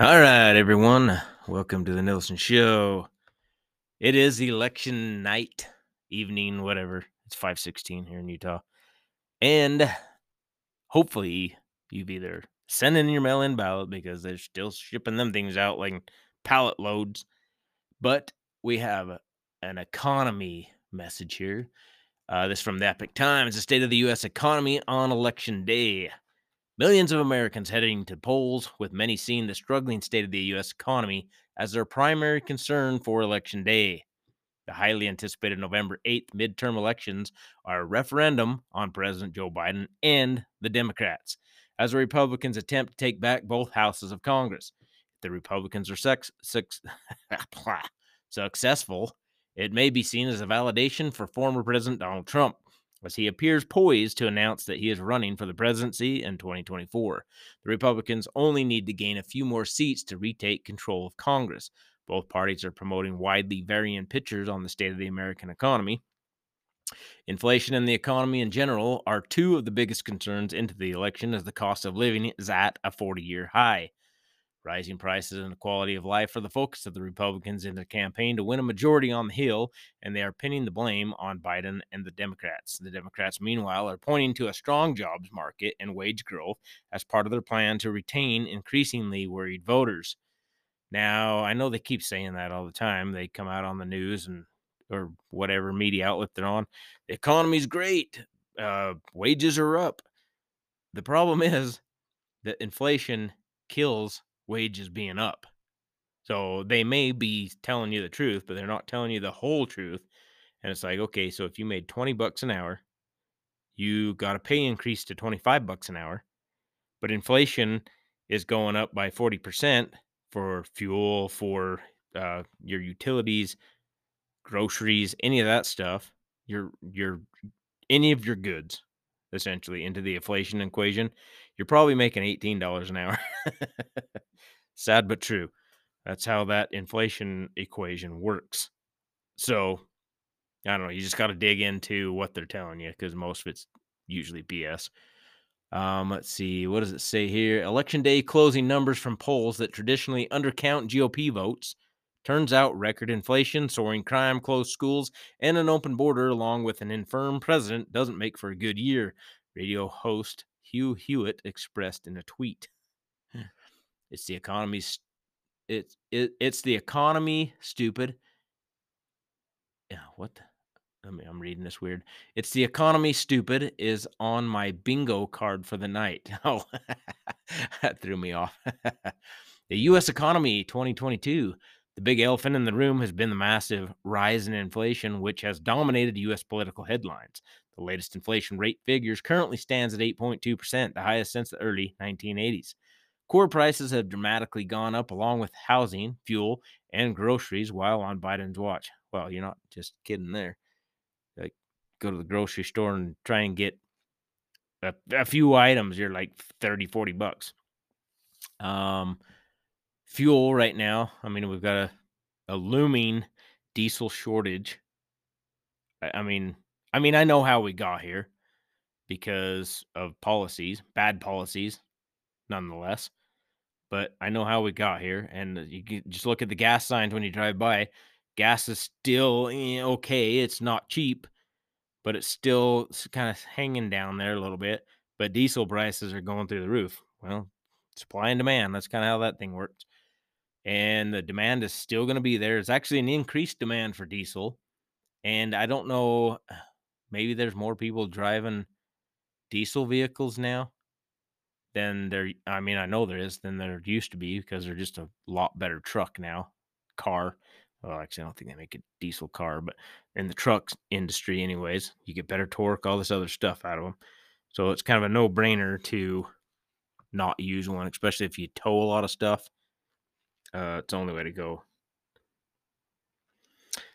All right, everyone. Welcome to the Nielson Show. It is election night, evening, whatever. It's 516 here in Utah. And hopefully you've either sent in your mail-in ballot because they're still shipping them things out like pallet loads. But we have an economy message here. Uh, this from the Epoch Times, the state of the U.S. economy on election day. Millions of Americans heading to polls, with many seeing the struggling state of the U.S. economy as their primary concern for Election Day. The highly anticipated November 8th midterm elections are a referendum on President Joe Biden and the Democrats, as the Republicans attempt to take back both houses of Congress. If the Republicans are sex, sex, successful, it may be seen as a validation for former President Donald Trump as he appears poised to announce that he is running for the presidency in 2024. The Republicans only need to gain a few more seats to retake control of Congress. Both parties are promoting widely varying pictures on the state of the American economy. Inflation and the economy in general are two of the biggest concerns into the election as the cost of living is at a 40 year high. Rising prices and the quality of life are the focus of the Republicans in their campaign to win a majority on the Hill, and they are pinning the blame on Biden and the Democrats. The Democrats, meanwhile, are pointing to a strong jobs market and wage growth as part of their plan to retain increasingly worried voters. Now, I know they keep saying that all the time. They come out on the news and or whatever media outlet they're on. The economy's great. Uh, wages are up. The problem is that inflation kills wages being up. So they may be telling you the truth, but they're not telling you the whole truth. And it's like, okay, so if you made 20 bucks an hour, you got a pay increase to 25 bucks an hour, but inflation is going up by 40% for fuel, for uh, your utilities, groceries, any of that stuff, your your any of your goods essentially into the inflation equation, you're probably making $18 an hour. Sad but true. That's how that inflation equation works. So, I don't know. You just got to dig into what they're telling you because most of it's usually BS. Um, let's see. What does it say here? Election day closing numbers from polls that traditionally undercount GOP votes. Turns out record inflation, soaring crime, closed schools, and an open border, along with an infirm president, doesn't make for a good year, radio host Hugh Hewitt expressed in a tweet. It's the economy. it's it, it's the economy, stupid. Yeah, what? I mean, I'm reading this weird. It's the economy, stupid, is on my bingo card for the night. Oh, that threw me off. the U.S. economy 2022. The big elephant in the room has been the massive rise in inflation, which has dominated U.S. political headlines. The latest inflation rate figures currently stands at 8.2%, the highest since the early 1980s. Core prices have dramatically gone up along with housing, fuel, and groceries while on Biden's watch. Well, you're not just kidding there. Like, go to the grocery store and try and get a, a few items, you're like 30, 40 bucks. Um, fuel right now, I mean, we've got a, a looming diesel shortage. I, I mean, I mean, I know how we got here because of policies, bad policies, nonetheless. But I know how we got here, and you can just look at the gas signs when you drive by. Gas is still eh, okay. It's not cheap, but it's still kind of hanging down there a little bit. But diesel prices are going through the roof. Well, supply and demand. That's kind of how that thing works. And the demand is still going to be there. It's actually an increased demand for diesel. And I don't know, maybe there's more people driving diesel vehicles now than there I mean, I know there is than there used to be because they're just a lot better truck now. Car. Well, actually, I don't think they make a diesel car, but in the truck industry, anyways, you get better torque, all this other stuff out of them. So it's kind of a no brainer to not use one, especially if you tow a lot of stuff. Uh, it's the only way to go.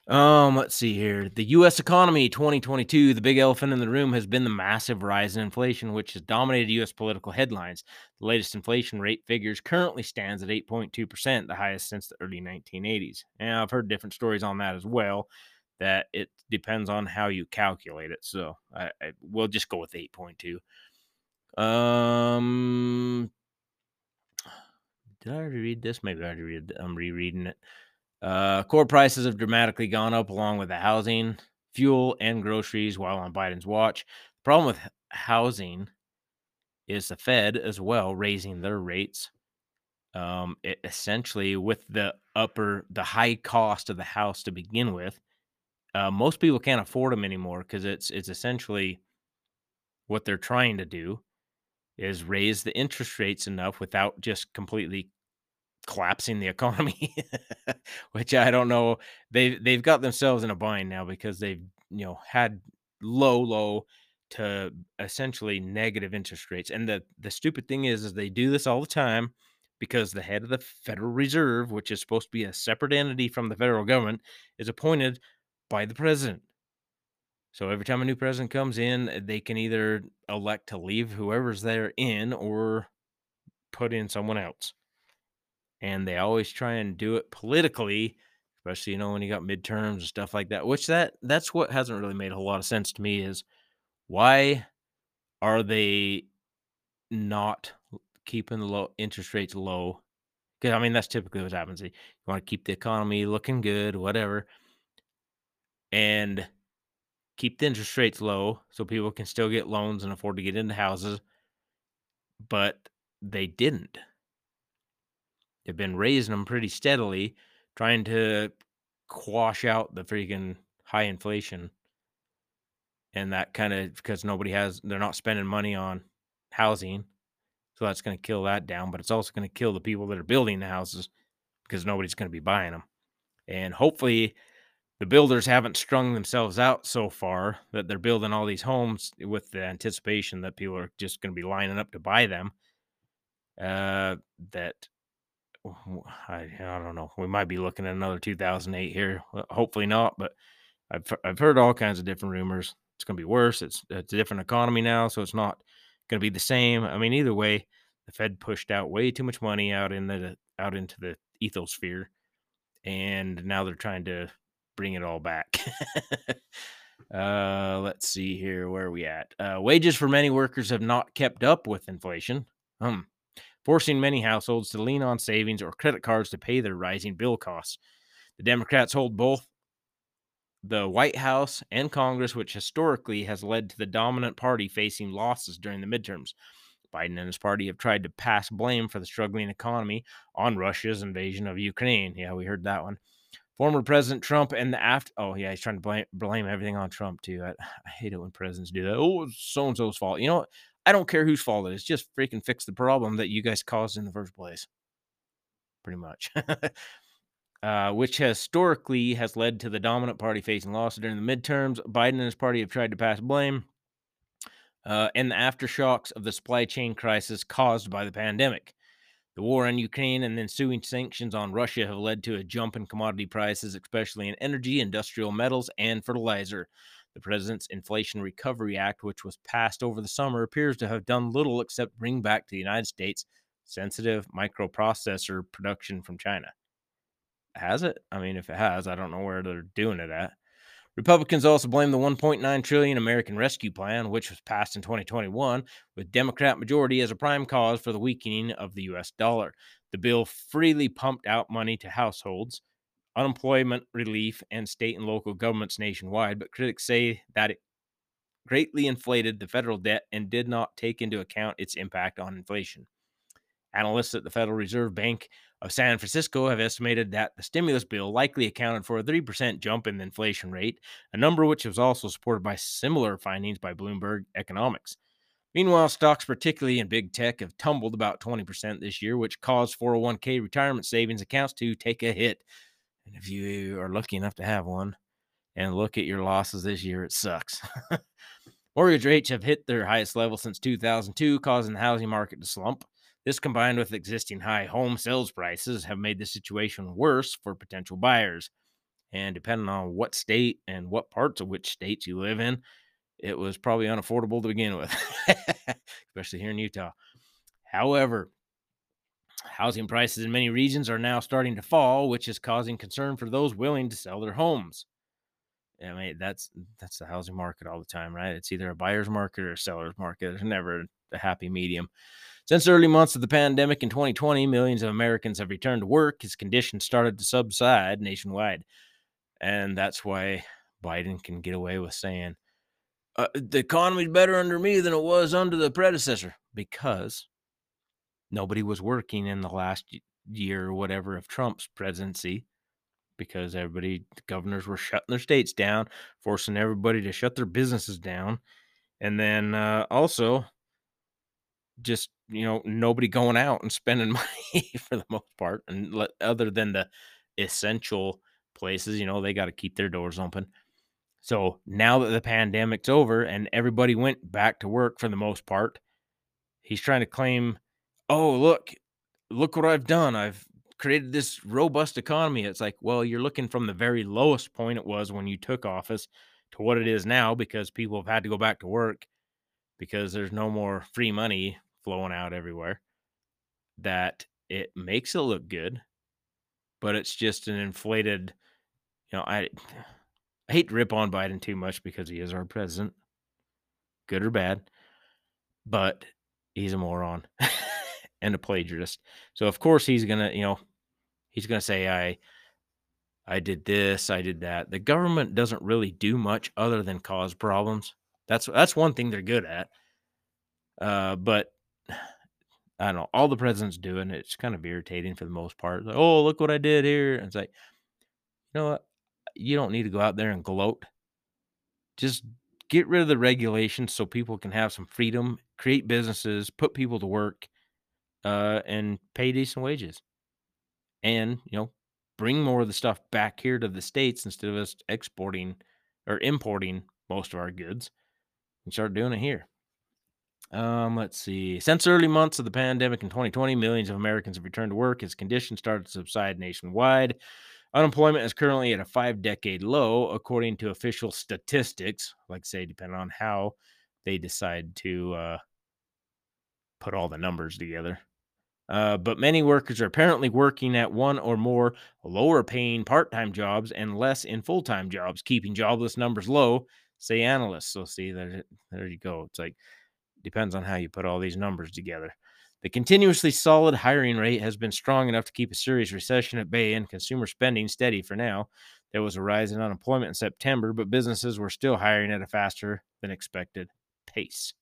Um, let's see here. The US economy 2022, the big elephant in the room has been the massive rise in inflation, which has dominated US political headlines. The latest inflation rate figures currently stands at 8.2%, the highest since the early 1980s. And I've heard different stories on that as well, that it depends on how you calculate it. So I, I we'll just go with 8.2. Um did I already read this? Maybe I already read. I'm rereading it. Uh, core prices have dramatically gone up along with the housing, fuel, and groceries while on Biden's watch. The problem with housing is the Fed as well raising their rates. Um, it essentially with the upper, the high cost of the house to begin with, uh, most people can't afford them anymore because it's it's essentially what they're trying to do is raise the interest rates enough without just completely collapsing the economy, which I don't know. They they've got themselves in a bind now because they've you know had low low to essentially negative interest rates. And the the stupid thing is is they do this all the time because the head of the Federal Reserve, which is supposed to be a separate entity from the federal government, is appointed by the president. So every time a new president comes in, eh, they can either elect to leave whoever's there in or put in someone else. And they always try and do it politically, especially you know when you got midterms and stuff like that. Which that that's what hasn't really made a whole lot of sense to me is why are they not keeping the low interest rates low? Because I mean that's typically what happens. Eh, you want to keep the economy looking good, whatever, and keep the interest rates low so people can still get loans and afford to get into houses. But they didn't. They've been raising them pretty steadily, trying to quash out the freaking high inflation. And that kind of because nobody has, they're not spending money on housing. So that's going to kill that down. But it's also going to kill the people that are building the houses because nobody's going to be buying them. And hopefully, the builders haven't strung themselves out so far that they're building all these homes with the anticipation that people are just going to be lining up to buy them. Uh, that I, I don't know. We might be looking at another 2008 here. Hopefully not, but I've I've heard all kinds of different rumors. It's going to be worse. It's it's a different economy now, so it's not going to be the same. I mean, either way, the Fed pushed out way too much money out in the out into the ethosphere, and now they're trying to bring it all back. uh, let's see here. Where are we at? Uh, wages for many workers have not kept up with inflation. Hmm forcing many households to lean on savings or credit cards to pay their rising bill costs. The Democrats hold both the White House and Congress, which historically has led to the dominant party facing losses during the midterms. Biden and his party have tried to pass blame for the struggling economy on Russia's invasion of Ukraine. Yeah, we heard that one. Former President Trump and the after. Oh, yeah, he's trying to blame, blame everything on Trump, too. I, I hate it when presidents do that. Oh, so and so's fault. You know? I don't care whose fault it is. Just freaking fix the problem that you guys caused in the first place. Pretty much. uh, which historically has led to the dominant party facing loss during the midterms. Biden and his party have tried to pass blame uh, and the aftershocks of the supply chain crisis caused by the pandemic. The war in Ukraine and the ensuing sanctions on Russia have led to a jump in commodity prices, especially in energy, industrial metals, and fertilizer. The president's Inflation Recovery Act, which was passed over the summer, appears to have done little except bring back to the United States sensitive microprocessor production from China. Has it? I mean, if it has, I don't know where they're doing it at. Republicans also blame the 1.9 trillion American Rescue Plan, which was passed in 2021, with Democrat majority as a prime cause for the weakening of the US dollar. The bill freely pumped out money to households, unemployment relief, and state and local governments nationwide, but critics say that it greatly inflated the federal debt and did not take into account its impact on inflation. Analysts at the Federal Reserve Bank of San Francisco have estimated that the stimulus bill likely accounted for a 3% jump in the inflation rate, a number which was also supported by similar findings by Bloomberg Economics. Meanwhile, stocks, particularly in big tech, have tumbled about 20% this year, which caused 401k retirement savings accounts to take a hit and if you are lucky enough to have one and look at your losses this year, it sucks. Mortgage rates have hit their highest level since 2002, causing the housing market to slump. This, combined with existing high home sales prices, have made the situation worse for potential buyers. And depending on what state and what parts of which states you live in, it was probably unaffordable to begin with, especially here in Utah. However, Housing prices in many regions are now starting to fall, which is causing concern for those willing to sell their homes. I mean, that's that's the housing market all the time, right? It's either a buyer's market or a seller's market. There's never a happy medium. Since early months of the pandemic in 2020, millions of Americans have returned to work as conditions started to subside nationwide. And that's why Biden can get away with saying, uh, the economy's better under me than it was under the predecessor because nobody was working in the last year or whatever of Trump's presidency because everybody, the governors were shutting their states down, forcing everybody to shut their businesses down. And then uh, also, just you know nobody going out and spending money for the most part and other than the essential places you know they got to keep their doors open so now that the pandemic's over and everybody went back to work for the most part he's trying to claim oh look look what i've done i've created this robust economy it's like well you're looking from the very lowest point it was when you took office to what it is now because people have had to go back to work because there's no more free money flowing out everywhere that it makes it look good, but it's just an inflated, you know, I I hate to rip on Biden too much because he is our president, good or bad, but he's a moron and a plagiarist. So of course he's gonna, you know, he's gonna say I I did this, I did that. The government doesn't really do much other than cause problems. That's that's one thing they're good at. Uh, but I don't know. All the presidents doing it's kind of irritating for the most part. Like, oh, look what I did here. And it's like, you know what? You don't need to go out there and gloat. Just get rid of the regulations so people can have some freedom, create businesses, put people to work, uh, and pay decent wages. And, you know, bring more of the stuff back here to the States instead of us exporting or importing most of our goods and start doing it here. Um, let's see. Since early months of the pandemic in 2020, millions of Americans have returned to work as conditions started to subside nationwide. Unemployment is currently at a five decade low, according to official statistics. Like, say, depending on how they decide to uh, put all the numbers together. Uh, but many workers are apparently working at one or more lower paying part time jobs and less in full time jobs, keeping jobless numbers low, say analysts. So, see, there, there you go. It's like depends on how you put all these numbers together. The continuously solid hiring rate has been strong enough to keep a serious recession at bay and consumer spending steady for now. There was a rise in unemployment in September, but businesses were still hiring at a faster than expected pace.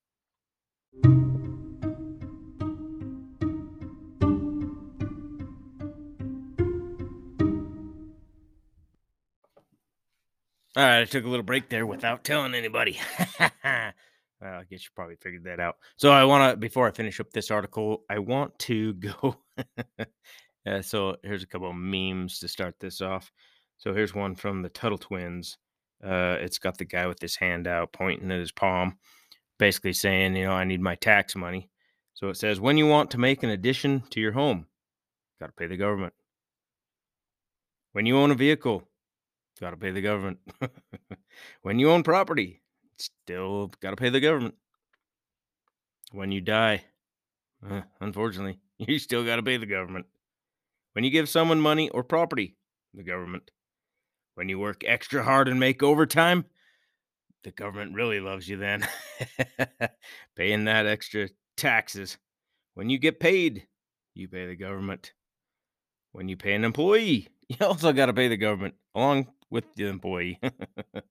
All right, I took a little break there without telling anybody. Well, I guess you probably figured that out. So I want to, before I finish up this article, I want to go. uh, so here's a couple of memes to start this off. So here's one from the Tuttle Twins. Uh, it's got the guy with his hand out pointing at his palm, basically saying, you know, I need my tax money. So it says, when you want to make an addition to your home, got to pay the government. When you own a vehicle, got to pay the government. when you own property, still got to pay the government. When you die, uh, unfortunately, you still got to pay the government. When you give someone money or property, the government. When you work extra hard and make overtime, the government really loves you then. Paying that extra taxes. When you get paid, you pay the government. When you pay an employee, you also got to pay the government along with the employee.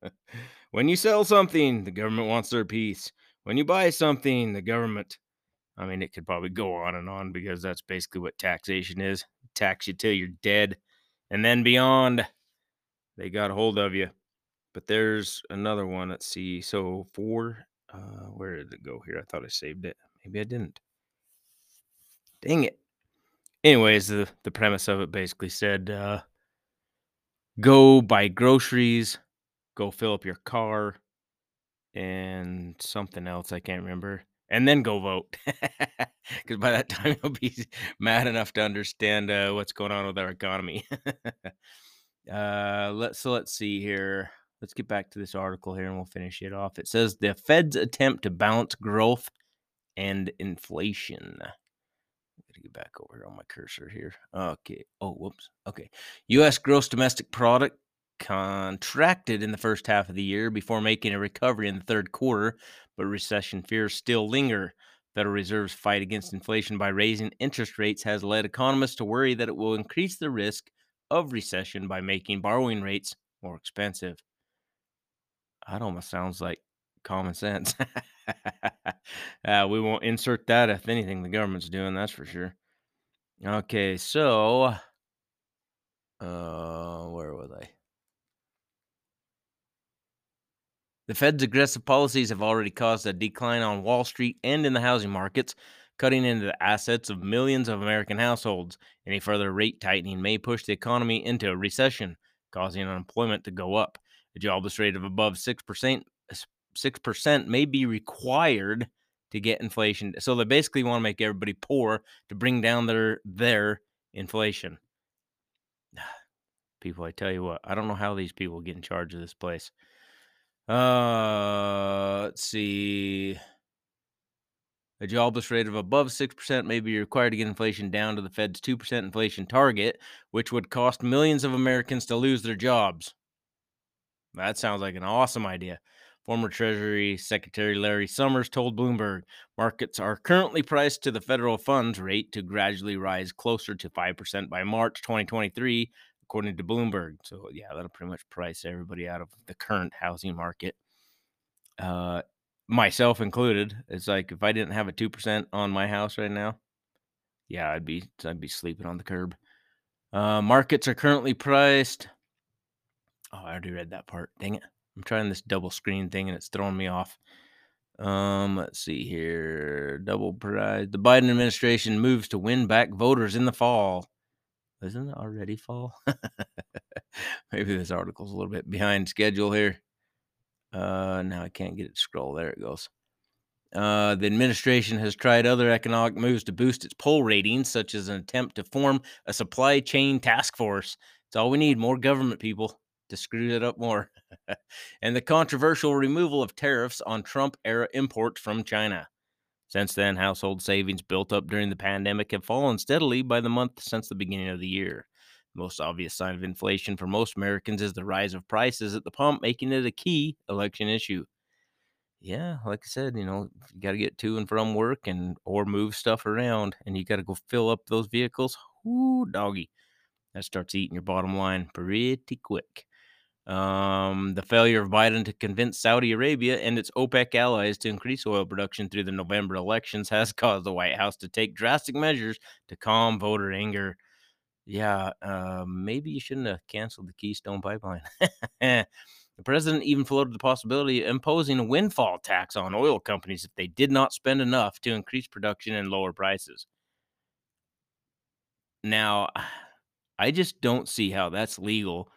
when you sell something, the government wants their piece. When you buy something, the government, I mean, it could probably go on and on because that's basically what taxation is tax you till you're dead. And then beyond, they got a hold of you. But there's another one. Let's see. So, four, uh, where did it go here? I thought I saved it. Maybe I didn't. Dang it. Anyways, the, the premise of it basically said, uh, go buy groceries, go fill up your car, and something else I can't remember, and then go vote. Because by that time you'll be mad enough to understand uh, what's going on with our economy. uh, let's so let's see here. Let's get back to this article here, and we'll finish it off. It says the Fed's attempt to balance growth and inflation get back over here on my cursor here. Okay. Oh, whoops. Okay. U.S. gross domestic product contracted in the first half of the year before making a recovery in the third quarter, but recession fears still linger. Federal Reserve's fight against inflation by raising interest rates has led economists to worry that it will increase the risk of recession by making borrowing rates more expensive. That almost sounds like common sense. uh, we won't insert that if anything the government's doing, that's for sure. Okay, so uh where was I? The Fed's aggressive policies have already caused a decline on Wall Street and in the housing markets, cutting into the assets of millions of American households. Any further rate tightening may push the economy into a recession, causing unemployment to go up. A jobless rate of above 6%, 6% may be required to get inflation. So they basically want to make everybody poor to bring down their their inflation. People, I tell you what, I don't know how these people get in charge of this place. Uh, let's see. A jobless rate of above 6% may be required to get inflation down to the Fed's 2% inflation target, which would cost millions of Americans to lose their jobs. That sounds like an awesome idea. Former Treasury Secretary Larry Summers told Bloomberg markets are currently priced to the federal funds rate to gradually rise closer to 5% by March 2023, according to Bloomberg. So, yeah, that'll pretty much price everybody out of the current housing market, uh, myself included. It's like if I didn't have a 2% on my house right now, yeah, I'd be I'd be sleeping on the curb. Uh, markets are currently priced. Oh, I already read that part. Dang it. I'm trying this double screen thing and it's throwing me off. Um, let's see here. Double prize. The Biden administration moves to win back voters in the fall. Isn't it already fall? Maybe this article's a little bit behind schedule here. Uh, now I can't get it to scroll. There it goes. Uh, the administration has tried other economic moves to boost its poll ratings, such as an attempt to form a supply chain task force. It's all we need more government people to screw it up more. and the controversial removal of tariffs on Trump era imports from China. Since then, household savings built up during the pandemic have fallen steadily by the month since the beginning of the year. The most obvious sign of inflation for most Americans is the rise of prices at the pump, making it a key election issue. Yeah, like I said, you know, you got to get to and from work and or move stuff around, and you got to go fill up those vehicles. Ooh, doggy, that starts eating your bottom line pretty quick. Um, the failure of Biden to convince Saudi Arabia and its OPEC allies to increase oil production through the November elections has caused the White House to take drastic measures to calm voter anger. Yeah, uh, maybe you shouldn't have canceled the Keystone Pipeline. the president even floated the possibility of imposing a windfall tax on oil companies if they did not spend enough to increase production and lower prices. Now, I just don't see how that's legal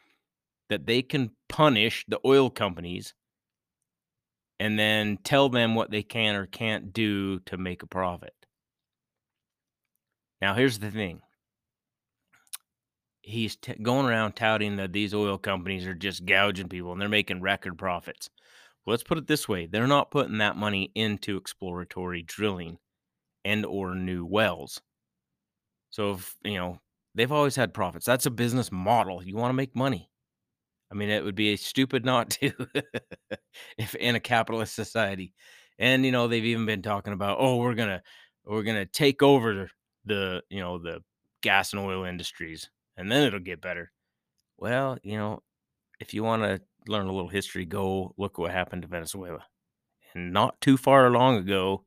that they can punish the oil companies and then tell them what they can or can't do to make a profit. Now, here's the thing he's t- going around touting that these oil companies are just gouging people and they're making record profits. Let's put it this way they're not putting that money into exploratory drilling and or new wells. So if, you know, they've always had profits. That's a business model. You want to make money. I mean, it would be stupid not to if in a capitalist society. And you know, they've even been talking about, oh, we're gonna we're gonna take over the you know the gas and oil industries, and then it'll get better. Well, you know, if you want to learn a little history, go look what happened to Venezuela. And not too far long ago,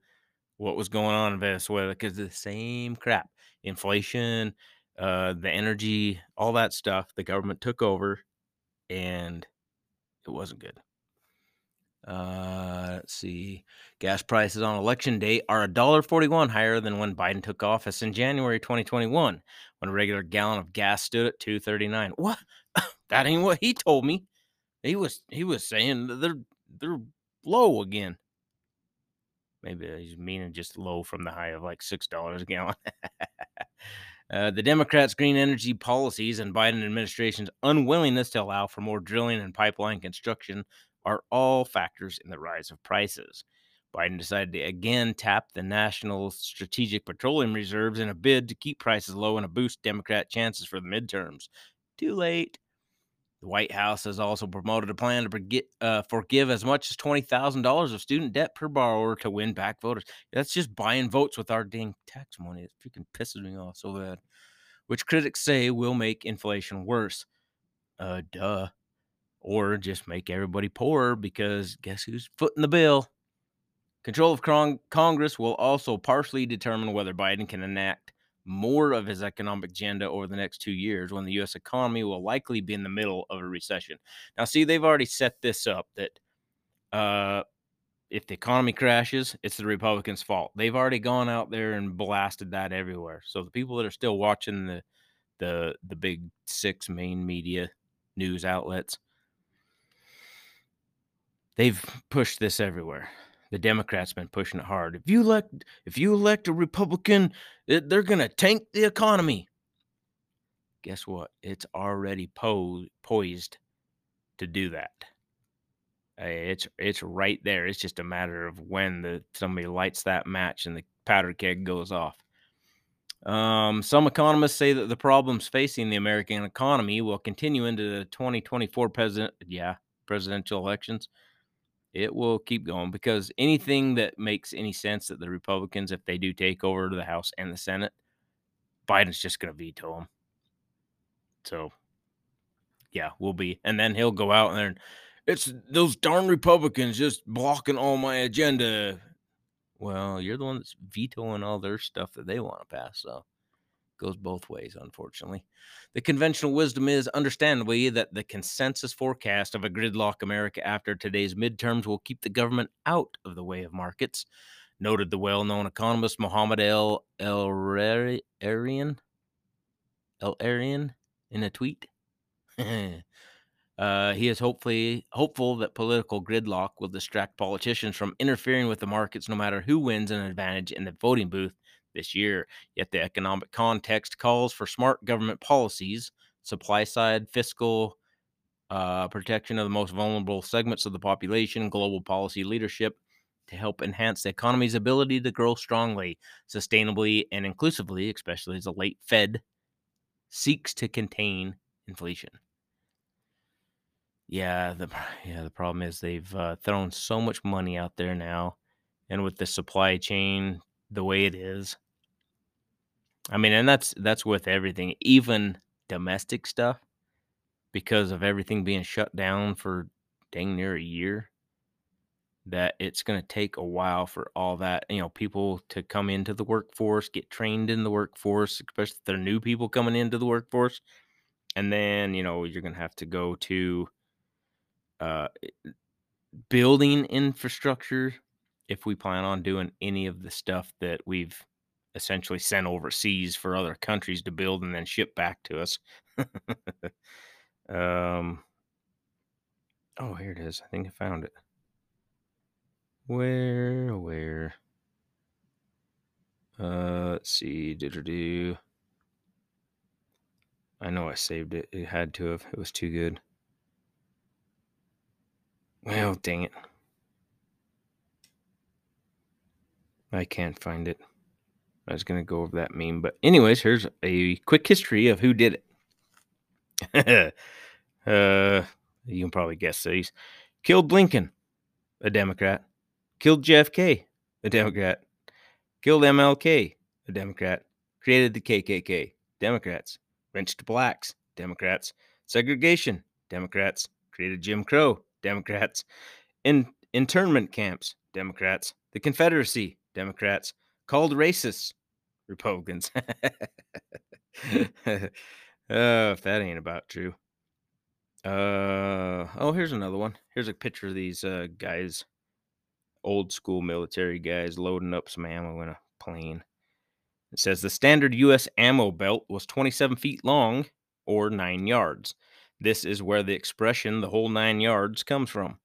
what was going on in Venezuela because the same crap, inflation, uh, the energy, all that stuff, the government took over and it wasn't good. Uh, let's see. Gas prices on election day are $1.41 higher than when Biden took office in January 2021, when a regular gallon of gas stood at 2.39. What? that ain't what he told me. He was he was saying they're they're low again. Maybe he's meaning just low from the high of like six dollars a gallon. Uh, the Democrats' green energy policies and Biden administration's unwillingness to allow for more drilling and pipeline construction are all factors in the rise of prices. Biden decided to again tap the national strategic petroleum reserves in a bid to keep prices low and to boost Democrat chances for the midterms. Too late. The White House has also promoted a plan to uh, forgive as much as $20,000 of student debt per borrower to win back voters. That's just buying votes with our dang tax money. It freaking pisses me off so bad. Which critics say will make inflation worse. Uh, duh. Or just make everybody poorer because guess who's footing the bill? Control of Cong- Congress will also partially determine whether Biden can enact more of his economic agenda over the next two years when the U.S. economy will likely be in the middle of a recession. Now, see, they've already set this up that uh, if the economy crashes, it's the Republicans' fault. They've already gone out there and blasted that everywhere. So the people that are still watching the the the big six main media news outlets, they've pushed this everywhere the Democrats been pushing it hard. If you elect if you elect a Republican, it, they're gonna tank the economy. Guess what? It's already po- poised to do that. It's it's right there. It's just a matter of when the somebody lights that match and the powder keg goes off. Um, some economists say that the problems facing the American economy will continue into the 2024 president, yeah, presidential elections it will keep going because anything that makes any sense that the Republicans, if they do take over the House and the Senate, Biden's just going to veto them. So, yeah, we'll be. And then he'll go out and it's those darn Republicans just blocking all my agenda. Well, you're the one that's vetoing all their stuff that they want to pass. So, goes both ways, unfortunately. The conventional wisdom is understandably that the consensus forecast of a gridlock America after today's midterms will keep the government out of the way of markets, noted the well known economist Mohammed El Arian in a tweet. Uh, he is hopefully hopeful that political gridlock will distract politicians from interfering with the markets, no matter who wins an advantage in the voting booth this year. Yet the economic context calls for smart government policies, supply side fiscal uh, protection of the most vulnerable segments of the population, global policy leadership to help enhance the economy's ability to grow strongly, sustainably, and inclusively, especially as the late Fed seeks to contain inflation. Yeah, the yeah the problem is they've uh, thrown so much money out there now, and with the supply chain the way it is, I mean, and that's that's with everything, even domestic stuff, because of everything being shut down for dang near a year. That it's going to take a while for all that, you know, people to come into the workforce, get trained in the workforce, especially if they're new people coming into the workforce. And then, you know, you're going to have to go to uh, building infrastructure if we plan on doing any of the stuff that we've essentially sent overseas for other countries to build and then ship back to us. um, oh, here it is. I think I found it. Where, where? Uh, let's see. Did do? I know I saved it. It had to have. It was too good. Well, dang it. I can't find it. I was going to go over that meme. But, anyways, here's a quick history of who did it. uh, you can probably guess these. Killed Lincoln, a Democrat. Killed JFK, a Democrat. Killed MLK, a Democrat. Created the KKK, Democrats. Lynched blacks, Democrats. Segregation, Democrats. Created Jim Crow, Democrats. In internment camps, Democrats. The Confederacy, Democrats called racists Republicans. oh, if that ain't about true. Uh oh, here's another one. Here's a picture of these uh, guys, old school military guys, loading up some ammo in a plane. It says the standard U.S. ammo belt was 27 feet long or nine yards. This is where the expression "the whole nine yards" comes from.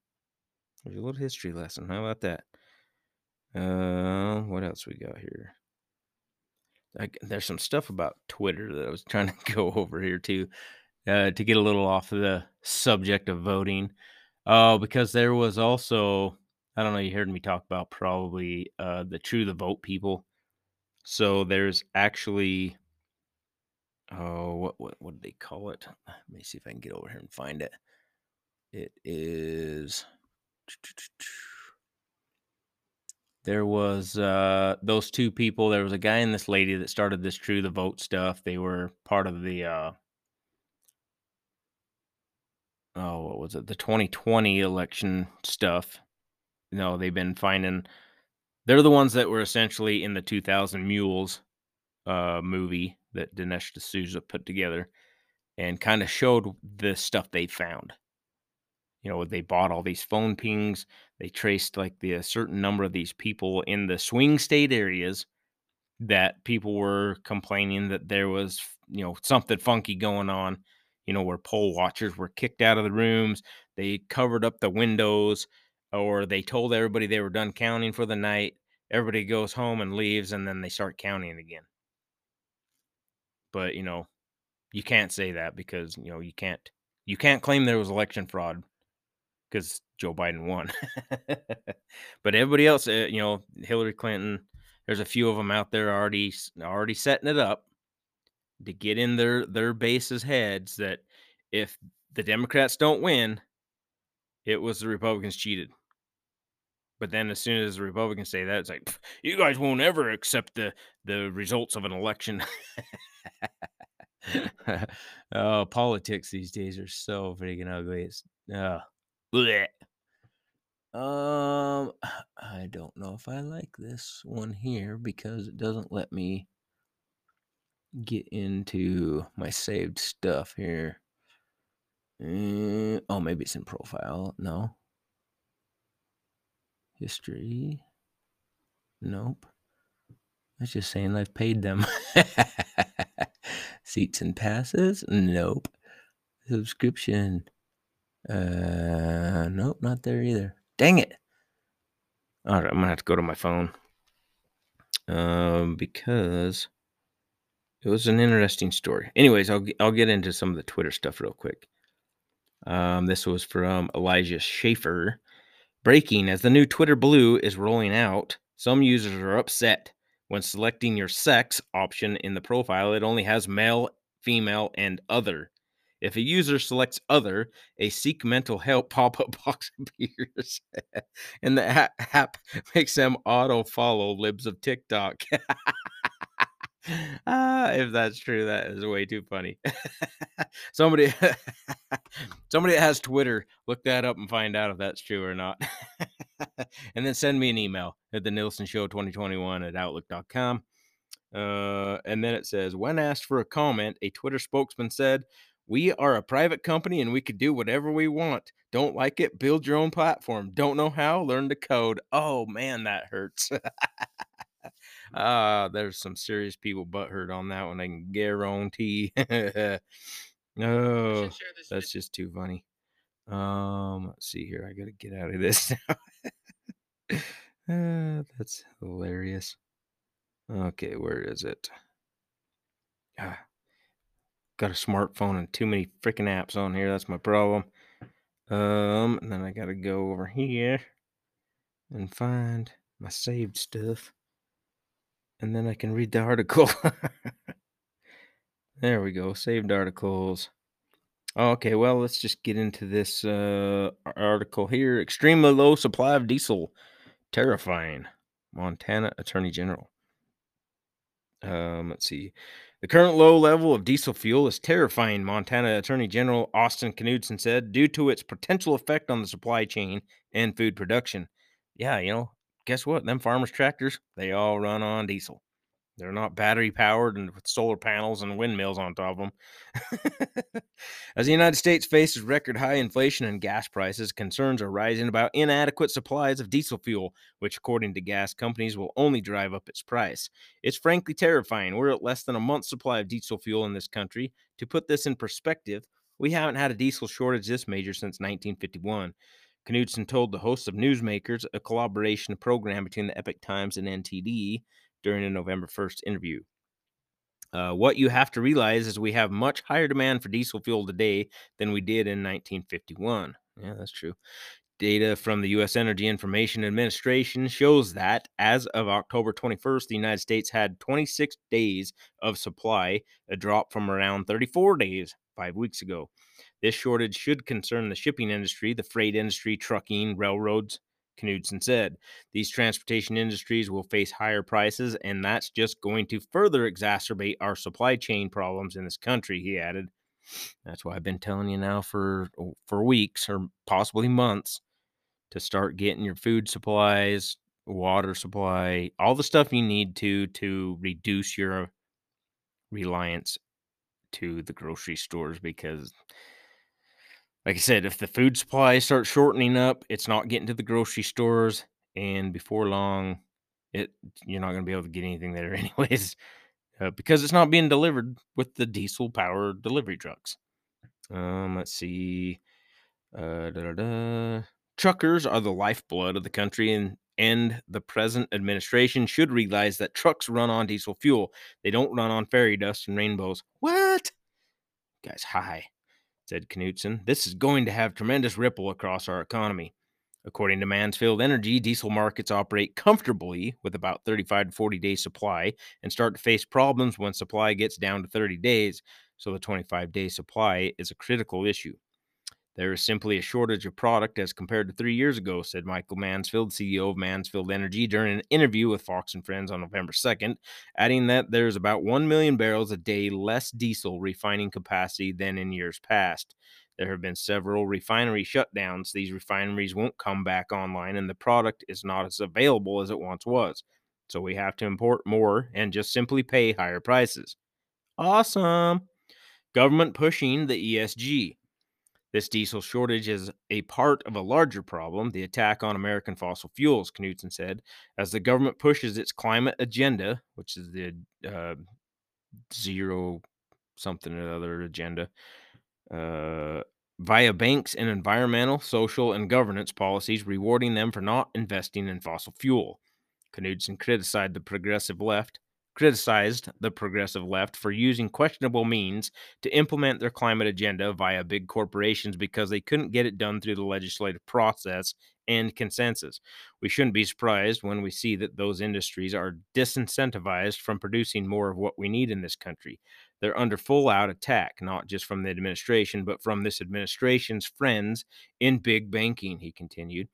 There's a little history lesson. How about that? Uh, what else we got here? I, there's some stuff about Twitter that I was trying to go over here too, uh, to get a little off of the subject of voting. Uh, because there was also, I don't know, you heard me talk about probably uh, the True the Vote people. So there's actually oh, what what what did they call it? Let me see if I can get over here and find it. It is there was uh those two people there was a guy and this lady that started this true the vote stuff they were part of the uh oh what was it? The 2020 election stuff. You know they've been finding they're the ones that were essentially in the 2000 mules uh movie that dinesh d'souza put together and kind of showed the stuff they found you know they bought all these phone pings they traced like the a certain number of these people in the swing state areas that people were complaining that there was you know something funky going on you know where poll watchers were kicked out of the rooms they covered up the windows or they told everybody they were done counting for the night everybody goes home and leaves and then they start counting again. But you know you can't say that because you know you can't you can't claim there was election fraud because Joe Biden won. but everybody else, uh, you know, Hillary Clinton, there's a few of them out there already already setting it up to get in their their bases heads that if the Democrats don't win, it was the Republicans cheated. But then as soon as the Republicans say that, it's like you guys won't ever accept the the results of an election. oh, politics these days are so freaking ugly. It's uh, bleh. Um, I don't know if I like this one here because it doesn't let me get into my saved stuff here. Uh, oh, maybe it's in profile. No. History. Nope. That's just saying I've paid them. Seats and passes. Nope. Subscription. Uh, nope, not there either. Dang it. All right, I'm gonna have to go to my phone. Um, because it was an interesting story. Anyways, I'll I'll get into some of the Twitter stuff real quick. Um, this was from Elijah Schaffer. Breaking as the new Twitter Blue is rolling out, some users are upset when selecting your sex option in the profile. It only has male, female, and other. If a user selects other, a seek mental help pop up box appears, and the app makes them auto follow libs of TikTok. ah, if that's true, that is way too funny. somebody, somebody that has Twitter, look that up and find out if that's true or not. and then send me an email at the Nielson Show 2021 at outlook.com. Uh, and then it says, when asked for a comment, a Twitter spokesman said, we are a private company and we could do whatever we want. Don't like it? Build your own platform. Don't know how? Learn to code. Oh man, that hurts. Ah, uh, there's some serious people butthurt on that one. I can guarantee. no, that's just too funny. Um, let's see here. I gotta get out of this. uh, that's hilarious. Okay, where is it? Ah, got a smartphone and too many freaking apps on here. That's my problem. Um, and then I gotta go over here and find my saved stuff. And then I can read the article. there we go. Saved articles. Okay, well, let's just get into this uh, article here. Extremely low supply of diesel. Terrifying. Montana Attorney General. Um, let's see. The current low level of diesel fuel is terrifying, Montana Attorney General Austin Knudsen said, due to its potential effect on the supply chain and food production. Yeah, you know, guess what? Them farmers' tractors, they all run on diesel. They're not battery powered and with solar panels and windmills on top of them. As the United States faces record high inflation and gas prices, concerns are rising about inadequate supplies of diesel fuel, which, according to gas companies, will only drive up its price. It's frankly terrifying. We're at less than a month's supply of diesel fuel in this country. To put this in perspective, we haven't had a diesel shortage this major since 1951. Knudsen told the hosts of Newsmakers, a collaboration program between the Epoch Times and NTD, during a November 1st interview. Uh, what you have to realize is we have much higher demand for diesel fuel today than we did in 1951. Yeah, that's true. Data from the U.S. Energy Information Administration shows that as of October 21st, the United States had 26 days of supply, a drop from around 34 days five weeks ago. This shortage should concern the shipping industry, the freight industry, trucking, railroads, Knudsen said. These transportation industries will face higher prices, and that's just going to further exacerbate our supply chain problems in this country, he added. That's why I've been telling you now for oh, for weeks or possibly months to start getting your food supplies, water supply, all the stuff you need to to reduce your reliance to the grocery stores because like I said, if the food supply starts shortening up, it's not getting to the grocery stores and before long it you're not going to be able to get anything there anyways uh, because it's not being delivered with the diesel powered delivery trucks. Um, let's see. Uh. Truckers are the lifeblood of the country, and and the present administration should realize that trucks run on diesel fuel. They don't run on fairy dust and rainbows. What? Guys, hi, said Knudsen. This is going to have tremendous ripple across our economy. According to Mansfield Energy, diesel markets operate comfortably with about 35 to 40 day supply and start to face problems when supply gets down to 30 days, so the 25 day supply is a critical issue. There is simply a shortage of product as compared to three years ago, said Michael Mansfield, CEO of Mansfield Energy, during an interview with Fox and Friends on November 2nd, adding that there's about 1 million barrels a day less diesel refining capacity than in years past. There have been several refinery shutdowns. These refineries won't come back online, and the product is not as available as it once was. So we have to import more and just simply pay higher prices. Awesome. Government pushing the ESG. This diesel shortage is a part of a larger problem, the attack on American fossil fuels, Knudsen said, as the government pushes its climate agenda, which is the uh, zero something or other agenda, uh, via banks and environmental, social, and governance policies, rewarding them for not investing in fossil fuel. Knudsen criticized the progressive left criticized the progressive left for using questionable means to implement their climate agenda via big corporations because they couldn't get it done through the legislative process and consensus. We shouldn't be surprised when we see that those industries are disincentivized from producing more of what we need in this country. They're under full out attack, not just from the administration, but from this administration's friends in big banking, he continued.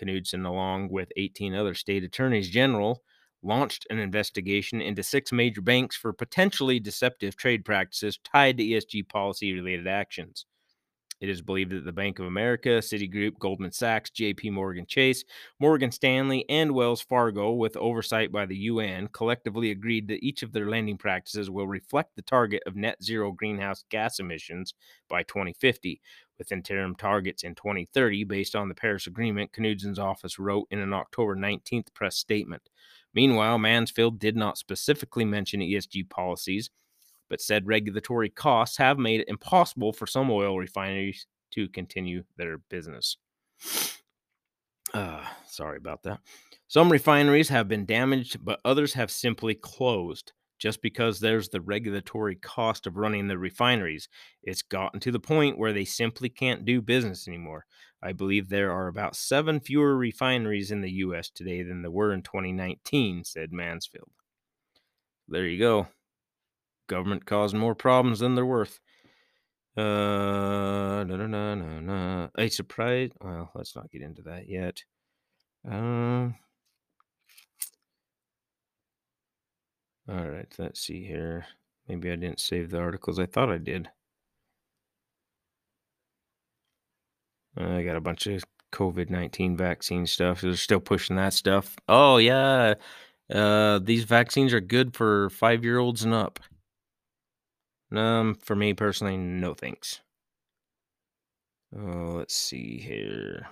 Knudsen, along with 18 other state attorneys general, launched an investigation into six major banks for potentially deceptive trade practices tied to ESG policy related actions. It is believed that the Bank of America, Citigroup, Goldman Sachs, JP Morgan Chase, Morgan Stanley, and Wells Fargo, with oversight by the UN, collectively agreed that each of their lending practices will reflect the target of net zero greenhouse gas emissions by 2050, with interim targets in 2030 based on the Paris Agreement, Knudsen's office wrote in an October 19th press statement. Meanwhile, Mansfield did not specifically mention ESG policies, but said regulatory costs have made it impossible for some oil refineries to continue their business. Uh, sorry about that. Some refineries have been damaged, but others have simply closed just because there's the regulatory cost of running the refineries. It's gotten to the point where they simply can't do business anymore. I believe there are about seven fewer refineries in the U.S. today than there were in 2019, said Mansfield. There you go. Government causing more problems than they're worth. Uh, no, no, no, no, no. A surprise. Well, let's not get into that yet. Um. All right, let's see here. Maybe I didn't save the articles. I thought I did. I got a bunch of COVID 19 vaccine stuff. They're still pushing that stuff. Oh, yeah. Uh, these vaccines are good for five year olds and up. Um, for me personally, no thanks. Oh, let's see here.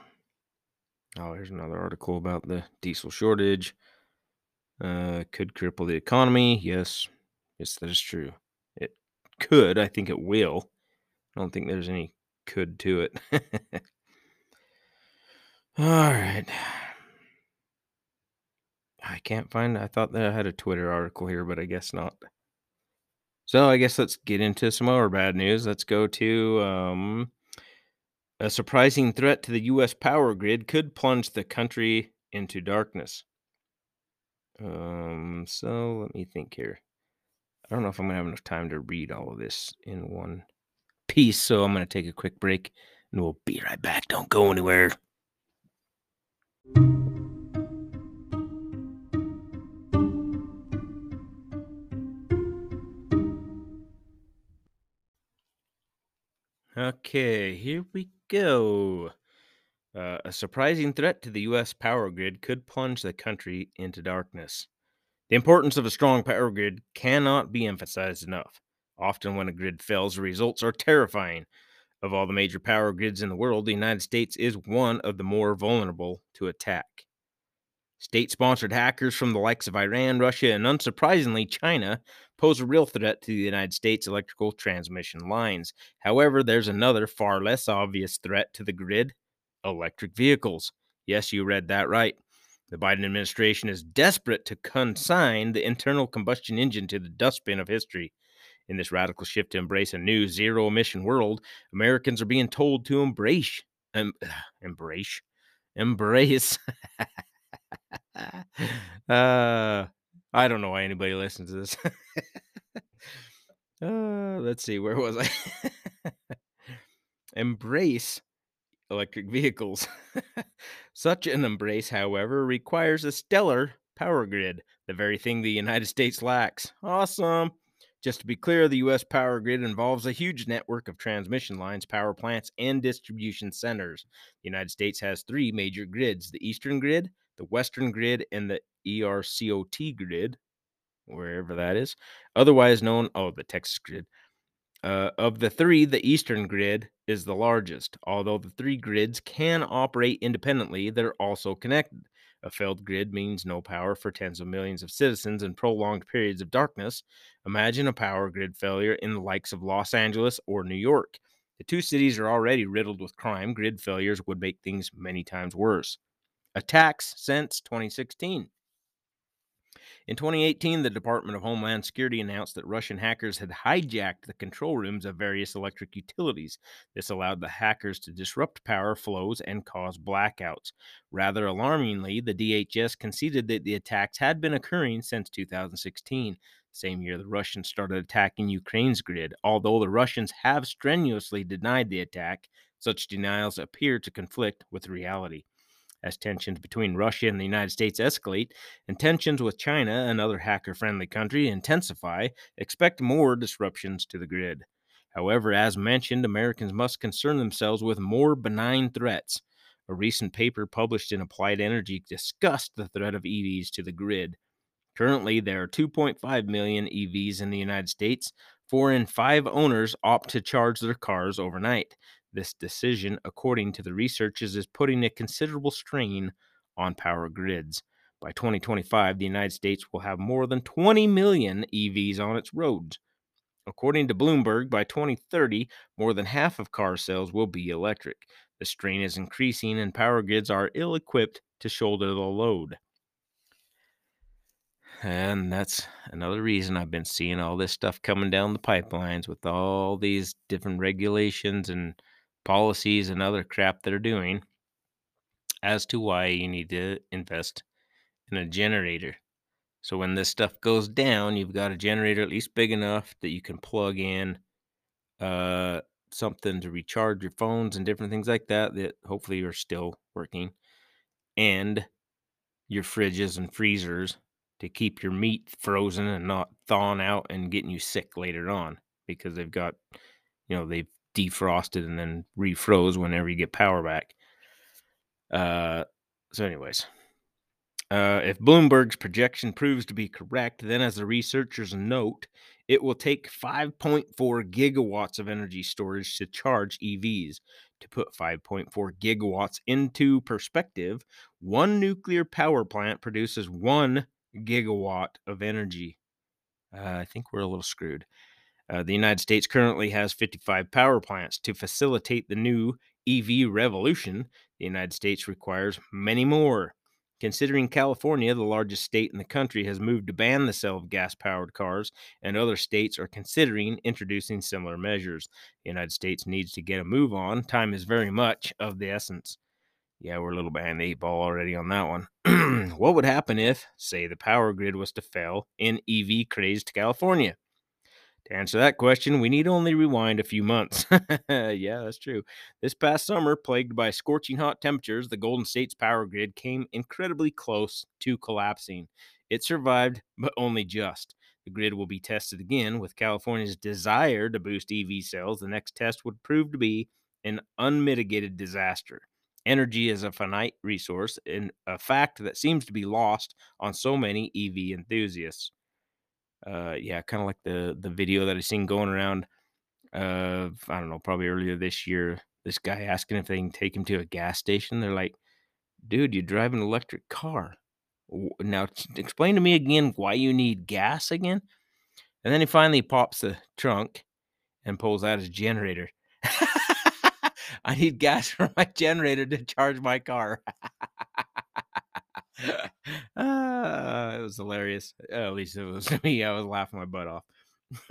Oh, here's another article about the diesel shortage. Uh, could cripple the economy. Yes, yes, that is true. It could. I think it will. I don't think there's any could to it. All right. I can't find. I thought that I had a Twitter article here, but I guess not. So I guess let's get into some more bad news. Let's go to um, A surprising threat to the U.S. power grid could plunge the country into darkness. Um, so let me think here. I don't know if I'm gonna have enough time to read all of this in one piece, so I'm gonna take a quick break and we'll be right back. Don't go anywhere. Okay, here we go. Uh, a surprising threat to the U.S. power grid could plunge the country into darkness. The importance of a strong power grid cannot be emphasized enough. Often, when a grid fails, the results are terrifying. Of all the major power grids in the world, the United States is one of the more vulnerable to attack. State sponsored hackers from the likes of Iran, Russia, and unsurprisingly China pose a real threat to the United States electrical transmission lines. However, there's another far less obvious threat to the grid electric vehicles. Yes, you read that right. The Biden administration is desperate to consign the internal combustion engine to the dustbin of history. In this radical shift to embrace a new zero emission world, Americans are being told to embrace, em, embrace, embrace. uh, I don't know why anybody listens to this. uh, let's see, where was I? embrace electric vehicles. Such an embrace, however, requires a stellar power grid, the very thing the United States lacks. Awesome. Just to be clear, the U.S. power grid involves a huge network of transmission lines, power plants, and distribution centers. The United States has three major grids the Eastern grid, the Western grid, and the ERCOT grid, wherever that is, otherwise known, oh, the Texas grid. Uh, of the three, the Eastern grid is the largest. Although the three grids can operate independently, they're also connected. A failed grid means no power for tens of millions of citizens and prolonged periods of darkness. Imagine a power grid failure in the likes of Los Angeles or New York. The two cities are already riddled with crime. Grid failures would make things many times worse. Attacks since 2016. In 2018, the Department of Homeland Security announced that Russian hackers had hijacked the control rooms of various electric utilities. This allowed the hackers to disrupt power flows and cause blackouts. Rather alarmingly, the DHS conceded that the attacks had been occurring since 2016. Same year, the Russians started attacking Ukraine's grid. Although the Russians have strenuously denied the attack, such denials appear to conflict with reality as tensions between Russia and the United States escalate and tensions with China, another hacker friendly country, intensify, expect more disruptions to the grid. However, as mentioned, Americans must concern themselves with more benign threats. A recent paper published in Applied Energy discussed the threat of EVs to the grid. Currently, there are 2.5 million EVs in the United States. Four in five owners opt to charge their cars overnight. This decision, according to the researchers, is putting a considerable strain on power grids. By 2025, the United States will have more than 20 million EVs on its roads. According to Bloomberg, by 2030, more than half of car sales will be electric. The strain is increasing, and power grids are ill equipped to shoulder the load. And that's another reason I've been seeing all this stuff coming down the pipelines with all these different regulations and policies and other crap they're doing as to why you need to invest in a generator. So when this stuff goes down, you've got a generator at least big enough that you can plug in uh, something to recharge your phones and different things like that that hopefully are still working, and your fridges and freezers to keep your meat frozen and not thawing out and getting you sick later on because they've got, you know, they've defrosted and then refroze whenever you get power back. Uh, so, anyways, uh, if Bloomberg's projection proves to be correct, then as the researchers note, it will take 5.4 gigawatts of energy storage to charge EVs. To put 5.4 gigawatts into perspective, one nuclear power plant produces one gigawatt of energy. Uh, I think we're a little screwed. Uh, the United States currently has 55 power plants. To facilitate the new EV revolution, the United States requires many more. Considering California, the largest state in the country, has moved to ban the sale of gas powered cars, and other states are considering introducing similar measures. The United States needs to get a move on. Time is very much of the essence. Yeah, we're a little behind the eight ball already on that one. what would happen if, say, the power grid was to fail in EV crazed California? To answer that question, we need only rewind a few months. yeah, that's true. This past summer, plagued by scorching hot temperatures, the Golden State's power grid came incredibly close to collapsing. It survived, but only just. The grid will be tested again with California's desire to boost EV sales. The next test would prove to be an unmitigated disaster. Energy is a finite resource and a fact that seems to be lost on so many EV enthusiasts uh yeah kind of like the the video that i seen going around uh i don't know probably earlier this year this guy asking if they can take him to a gas station. They're like dude you drive an electric car. Now explain to me again why you need gas again. And then he finally pops the trunk and pulls out his generator. I need gas for my generator to charge my car ah, it was hilarious. at least it was me. I was laughing my butt off.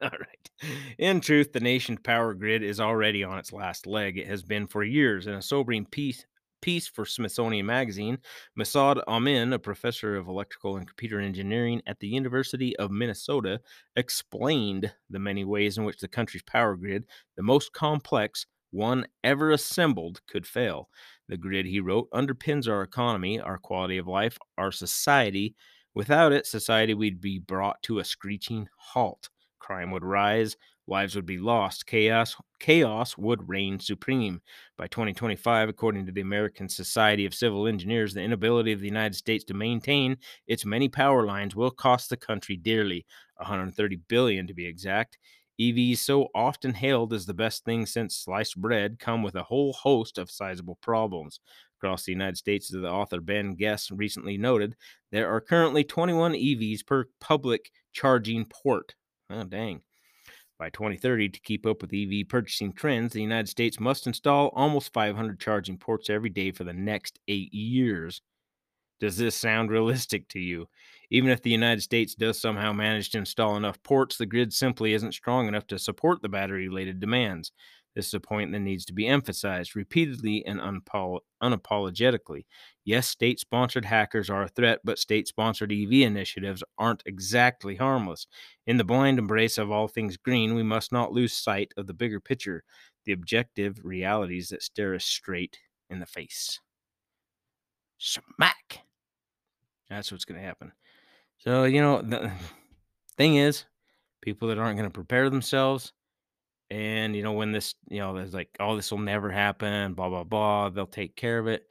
All right. In truth, the nation's power grid is already on its last leg. It has been for years. In a sobering piece, piece for Smithsonian Magazine, Massoud Amin, a professor of electrical and computer engineering at the University of Minnesota, explained the many ways in which the country's power grid, the most complex one ever assembled, could fail. The grid, he wrote, underpins our economy, our quality of life, our society. Without it, society would be brought to a screeching halt. Crime would rise, lives would be lost, chaos chaos would reign supreme. By 2025, according to the American Society of Civil Engineers, the inability of the United States to maintain its many power lines will cost the country dearly, 130 billion to be exact. EVs, so often hailed as the best thing since sliced bread, come with a whole host of sizable problems. Across the United States, as the author Ben Guess recently noted, there are currently 21 EVs per public charging port. Oh, dang. By 2030, to keep up with EV purchasing trends, the United States must install almost 500 charging ports every day for the next eight years. Does this sound realistic to you? Even if the United States does somehow manage to install enough ports, the grid simply isn't strong enough to support the battery related demands. This is a point that needs to be emphasized repeatedly and unapol- unapologetically. Yes, state sponsored hackers are a threat, but state sponsored EV initiatives aren't exactly harmless. In the blind embrace of all things green, we must not lose sight of the bigger picture, the objective realities that stare us straight in the face. Smack! That's what's going to happen. So, you know, the thing is, people that aren't going to prepare themselves, and, you know, when this, you know, there's like, oh, this will never happen, blah, blah, blah, they'll take care of it.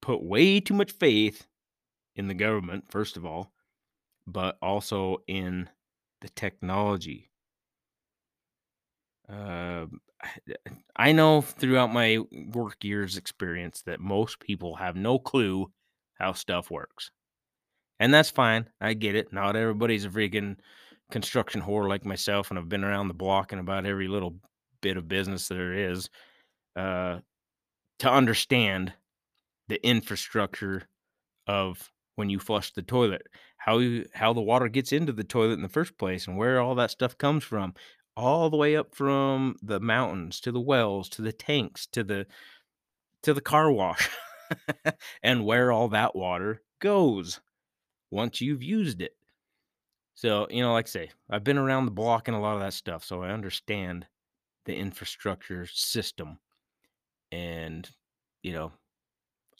Put way too much faith in the government, first of all, but also in the technology. Uh, I know throughout my work years experience that most people have no clue how stuff works. And that's fine. I get it. Not everybody's a freaking construction whore like myself, and I've been around the block and about every little bit of business there is uh, to understand the infrastructure of when you flush the toilet, how you, how the water gets into the toilet in the first place, and where all that stuff comes from, all the way up from the mountains to the wells to the tanks to the to the car wash, and where all that water goes once you've used it. So, you know, like I say, I've been around the block and a lot of that stuff, so I understand the infrastructure system. And, you know,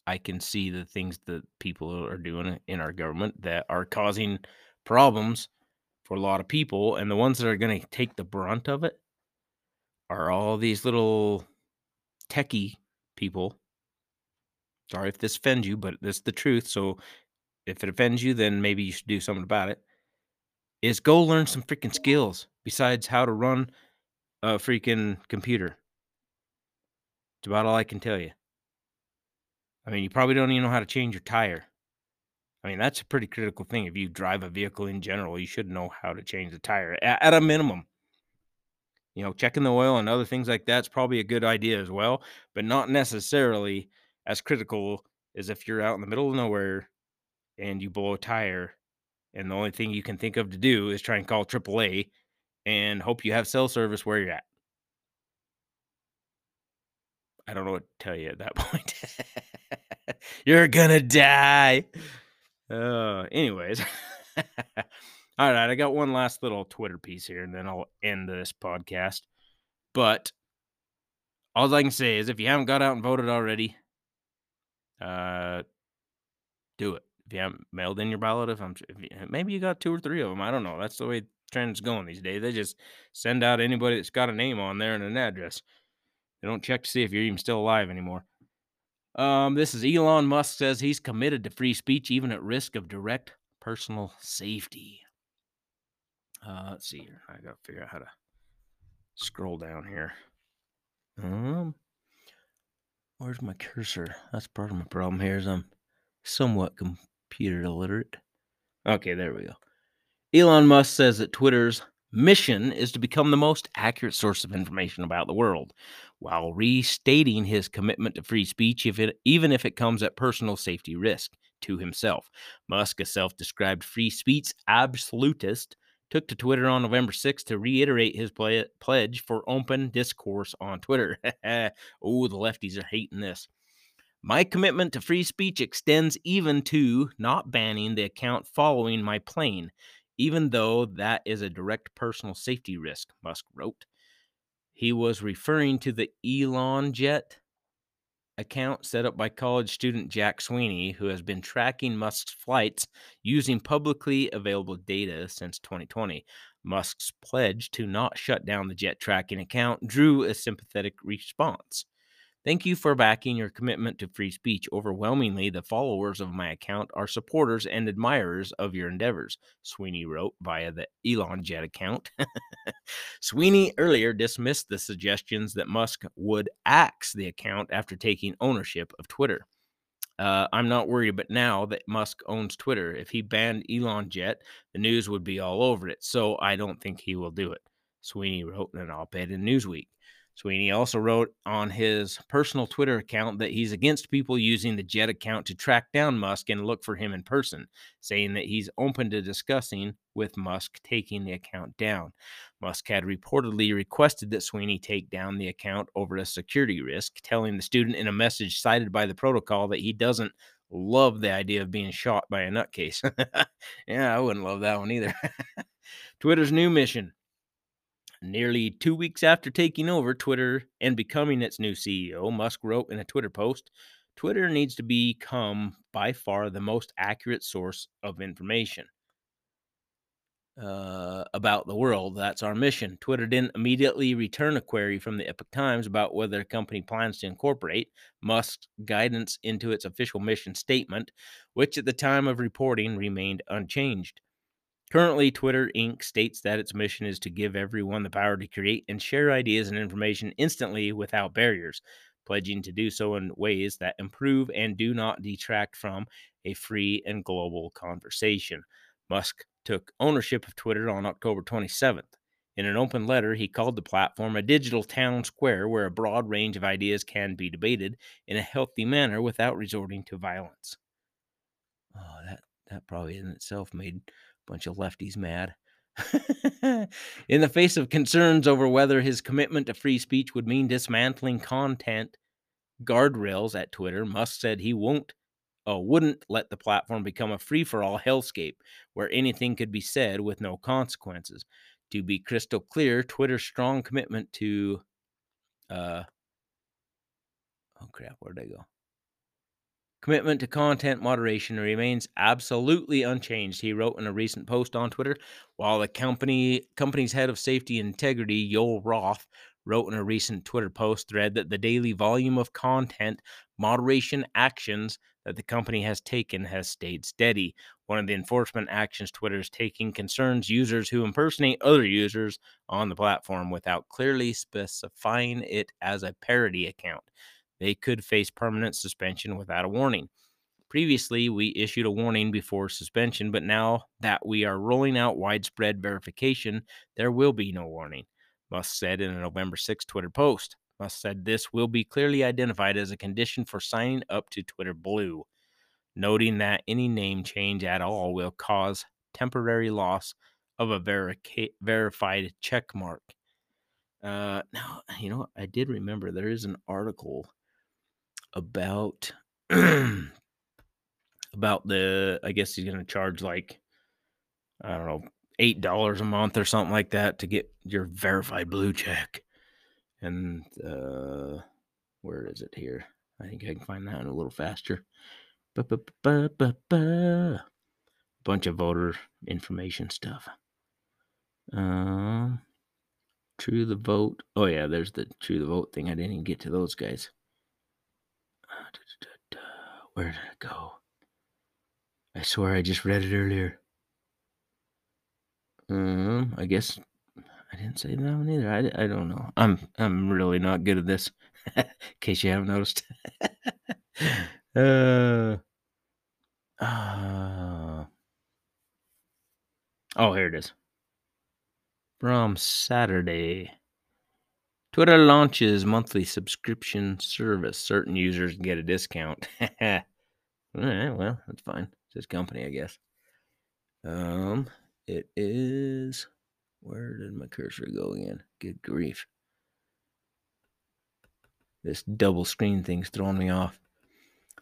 I can see the things that people are doing in our government that are causing problems for a lot of people. And the ones that are going to take the brunt of it are all these little techie people. Sorry if this offends you, but this the truth. So if it offends you, then maybe you should do something about it. Is go learn some freaking skills besides how to run a freaking computer. It's about all I can tell you. I mean, you probably don't even know how to change your tire. I mean, that's a pretty critical thing. If you drive a vehicle in general, you should know how to change the tire at, at a minimum. You know, checking the oil and other things like that's probably a good idea as well, but not necessarily as critical as if you're out in the middle of nowhere and you blow a tire, and the only thing you can think of to do is try and call AAA and hope you have cell service where you're at. I don't know what to tell you at that point. you're gonna die. Uh, anyways. All right, I got one last little Twitter piece here, and then I'll end this podcast. But all I can say is, if you haven't got out and voted already, uh, do it. If you haven't mailed in your ballot, if I'm if you, maybe you got two or three of them, I don't know. That's the way trend's going these days. They just send out anybody that's got a name on there and an address. They don't check to see if you're even still alive anymore. Um, this is Elon Musk says he's committed to free speech even at risk of direct personal safety. Uh, let's see here. I gotta figure out how to scroll down here. Um, where's my cursor? That's part of my problem here. Is I'm somewhat computer illiterate. Okay, there we go. Elon Musk says that Twitter's mission is to become the most accurate source of information about the world, while restating his commitment to free speech, if it, even if it comes at personal safety risk to himself. Musk, a self described free speech absolutist, took to Twitter on November 6th to reiterate his ple- pledge for open discourse on Twitter. oh, the lefties are hating this. My commitment to free speech extends even to not banning the account following my plane, even though that is a direct personal safety risk, Musk wrote. He was referring to the Elon Jet account set up by college student Jack Sweeney, who has been tracking Musk's flights using publicly available data since 2020. Musk's pledge to not shut down the jet tracking account drew a sympathetic response. Thank you for backing your commitment to free speech. Overwhelmingly, the followers of my account are supporters and admirers of your endeavors, Sweeney wrote via the Elon Jet account. Sweeney earlier dismissed the suggestions that Musk would axe the account after taking ownership of Twitter. Uh, I'm not worried, but now that Musk owns Twitter, if he banned Elon Jet, the news would be all over it. So I don't think he will do it. Sweeney wrote in an op ed in Newsweek. Sweeney also wrote on his personal Twitter account that he's against people using the Jet account to track down Musk and look for him in person, saying that he's open to discussing with Musk taking the account down. Musk had reportedly requested that Sweeney take down the account over a security risk, telling the student in a message cited by the protocol that he doesn't love the idea of being shot by a nutcase. yeah, I wouldn't love that one either. Twitter's new mission Nearly two weeks after taking over Twitter and becoming its new CEO, Musk wrote in a Twitter post Twitter needs to become by far the most accurate source of information uh, about the world. That's our mission. Twitter didn't immediately return a query from the Epoch Times about whether the company plans to incorporate Musk's guidance into its official mission statement, which at the time of reporting remained unchanged. Currently, Twitter Inc. states that its mission is to give everyone the power to create and share ideas and information instantly without barriers, pledging to do so in ways that improve and do not detract from a free and global conversation. Musk took ownership of Twitter on October 27th. In an open letter, he called the platform a digital town square where a broad range of ideas can be debated in a healthy manner without resorting to violence. Oh, that that probably in itself made Bunch of lefties mad. in the face of concerns over whether his commitment to free speech would mean dismantling content guardrails at Twitter, Musk said he won't uh, wouldn't let the platform become a free for all hellscape where anything could be said with no consequences. To be crystal clear, Twitter's strong commitment to uh oh crap, where'd I go? Commitment to content moderation remains absolutely unchanged, he wrote in a recent post on Twitter, while the company company's head of safety integrity, Joel Roth, wrote in a recent Twitter post thread that the daily volume of content moderation actions that the company has taken has stayed steady. One of the enforcement actions Twitter is taking concerns users who impersonate other users on the platform without clearly specifying it as a parody account they could face permanent suspension without a warning. Previously, we issued a warning before suspension, but now that we are rolling out widespread verification, there will be no warning, Musk said in a November 6 Twitter post. Musk said this will be clearly identified as a condition for signing up to Twitter Blue, noting that any name change at all will cause temporary loss of a verica- verified check mark. Uh, now, you know, I did remember there is an article about about the. I guess he's to charge like I don't know eight dollars a month or something like that to get your verified blue check. And uh, where is it here? I think I can find that in a little faster. Ba-ba-ba-ba-ba. Bunch of voter information stuff. Um, true the vote. Oh yeah, there's the true the vote thing. I didn't even get to those guys. Where did it go? I swear I just read it earlier. Um, I guess I didn't say that one either. I, I don't know. I'm I'm really not good at this. in case you haven't noticed. uh, uh, oh, here it is. From Saturday. Twitter launches monthly subscription service. Certain users get a discount. All right, well, that's fine. It's company, I guess. Um, it is. Where did my cursor go again? Good grief. This double screen thing's throwing me off.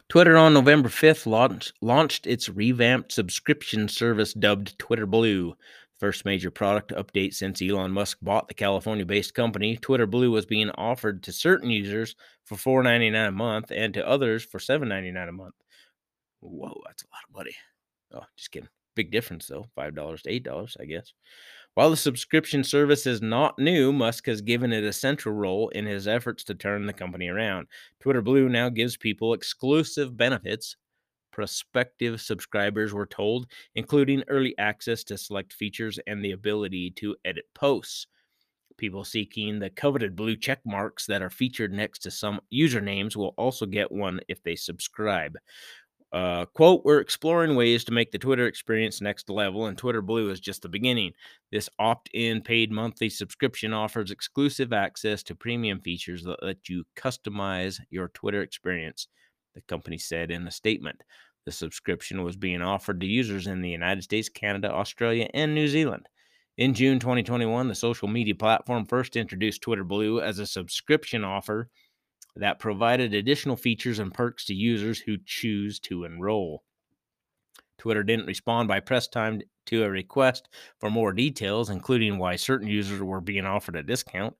Twitter on November 5th launched, launched its revamped subscription service dubbed Twitter Blue. First major product update since Elon Musk bought the California based company. Twitter Blue was being offered to certain users for $4.99 a month and to others for $7.99 a month. Whoa, that's a lot of money. Oh, just kidding. Big difference though. $5 to $8, I guess. While the subscription service is not new, Musk has given it a central role in his efforts to turn the company around. Twitter Blue now gives people exclusive benefits. Prospective subscribers were told, including early access to select features and the ability to edit posts. People seeking the coveted blue check marks that are featured next to some usernames will also get one if they subscribe. Uh, quote, we're exploring ways to make the Twitter experience next level, and Twitter Blue is just the beginning. This opt in paid monthly subscription offers exclusive access to premium features that let you customize your Twitter experience, the company said in a statement. The subscription was being offered to users in the United States, Canada, Australia, and New Zealand. In June 2021, the social media platform first introduced Twitter Blue as a subscription offer that provided additional features and perks to users who choose to enroll. Twitter didn't respond by press time to a request for more details, including why certain users were being offered a discount.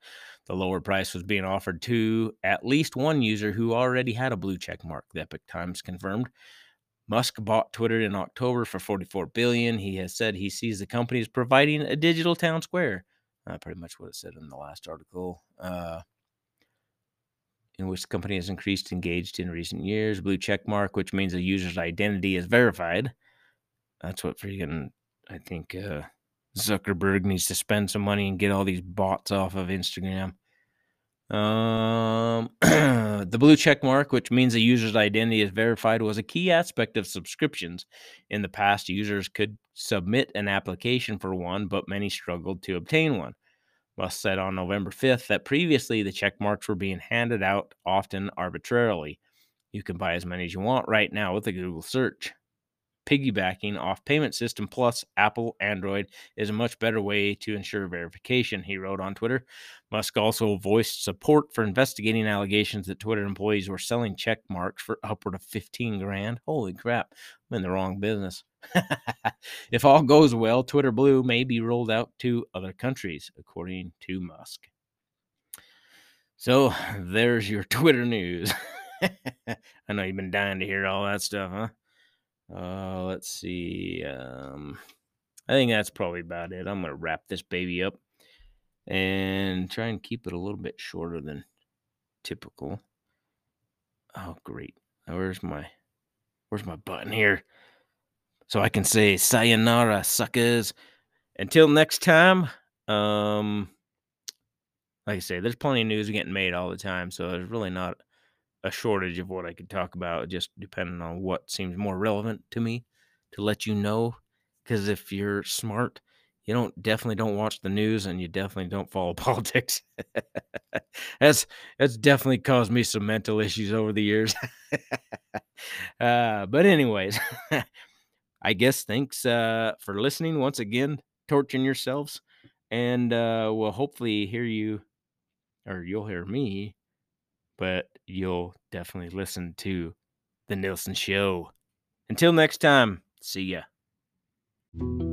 The lower price was being offered to at least one user who already had a blue check mark, the Epoch Times confirmed. Musk bought Twitter in October for 44 billion. He has said he sees the company as providing a digital town square. Uh, pretty much what it said in the last article. Uh, in which the company has increased engaged in recent years. Blue check mark, which means a user's identity is verified. That's what freaking I think uh, Zuckerberg needs to spend some money and get all these bots off of Instagram. Um, the blue check mark, which means a user's identity is verified, was a key aspect of subscriptions. In the past, users could submit an application for one, but many struggled to obtain one. Musk said on November 5th that previously the check marks were being handed out often arbitrarily. You can buy as many as you want right now with a Google search. Piggybacking off payment system plus Apple Android is a much better way to ensure verification, he wrote on Twitter. Musk also voiced support for investigating allegations that Twitter employees were selling check marks for upward of 15 grand. Holy crap, I'm in the wrong business. if all goes well, Twitter Blue may be rolled out to other countries, according to Musk. So there's your Twitter news. I know you've been dying to hear all that stuff, huh? Uh, let's see. Um, I think that's probably about it. I'm gonna wrap this baby up and try and keep it a little bit shorter than typical. Oh, great. Where's my where's my button here? So I can say sayonara, suckers. Until next time, um like I say, there's plenty of news getting made all the time, so there's really not a shortage of what I could talk about, just depending on what seems more relevant to me to let you know. Because if you're smart, you don't definitely don't watch the news and you definitely don't follow politics. that's that's definitely caused me some mental issues over the years. uh, but anyways, I guess thanks uh, for listening once again, torching yourselves, and uh, we'll hopefully hear you, or you'll hear me, but you'll definitely listen to the Nielson Show. Until next time, see ya.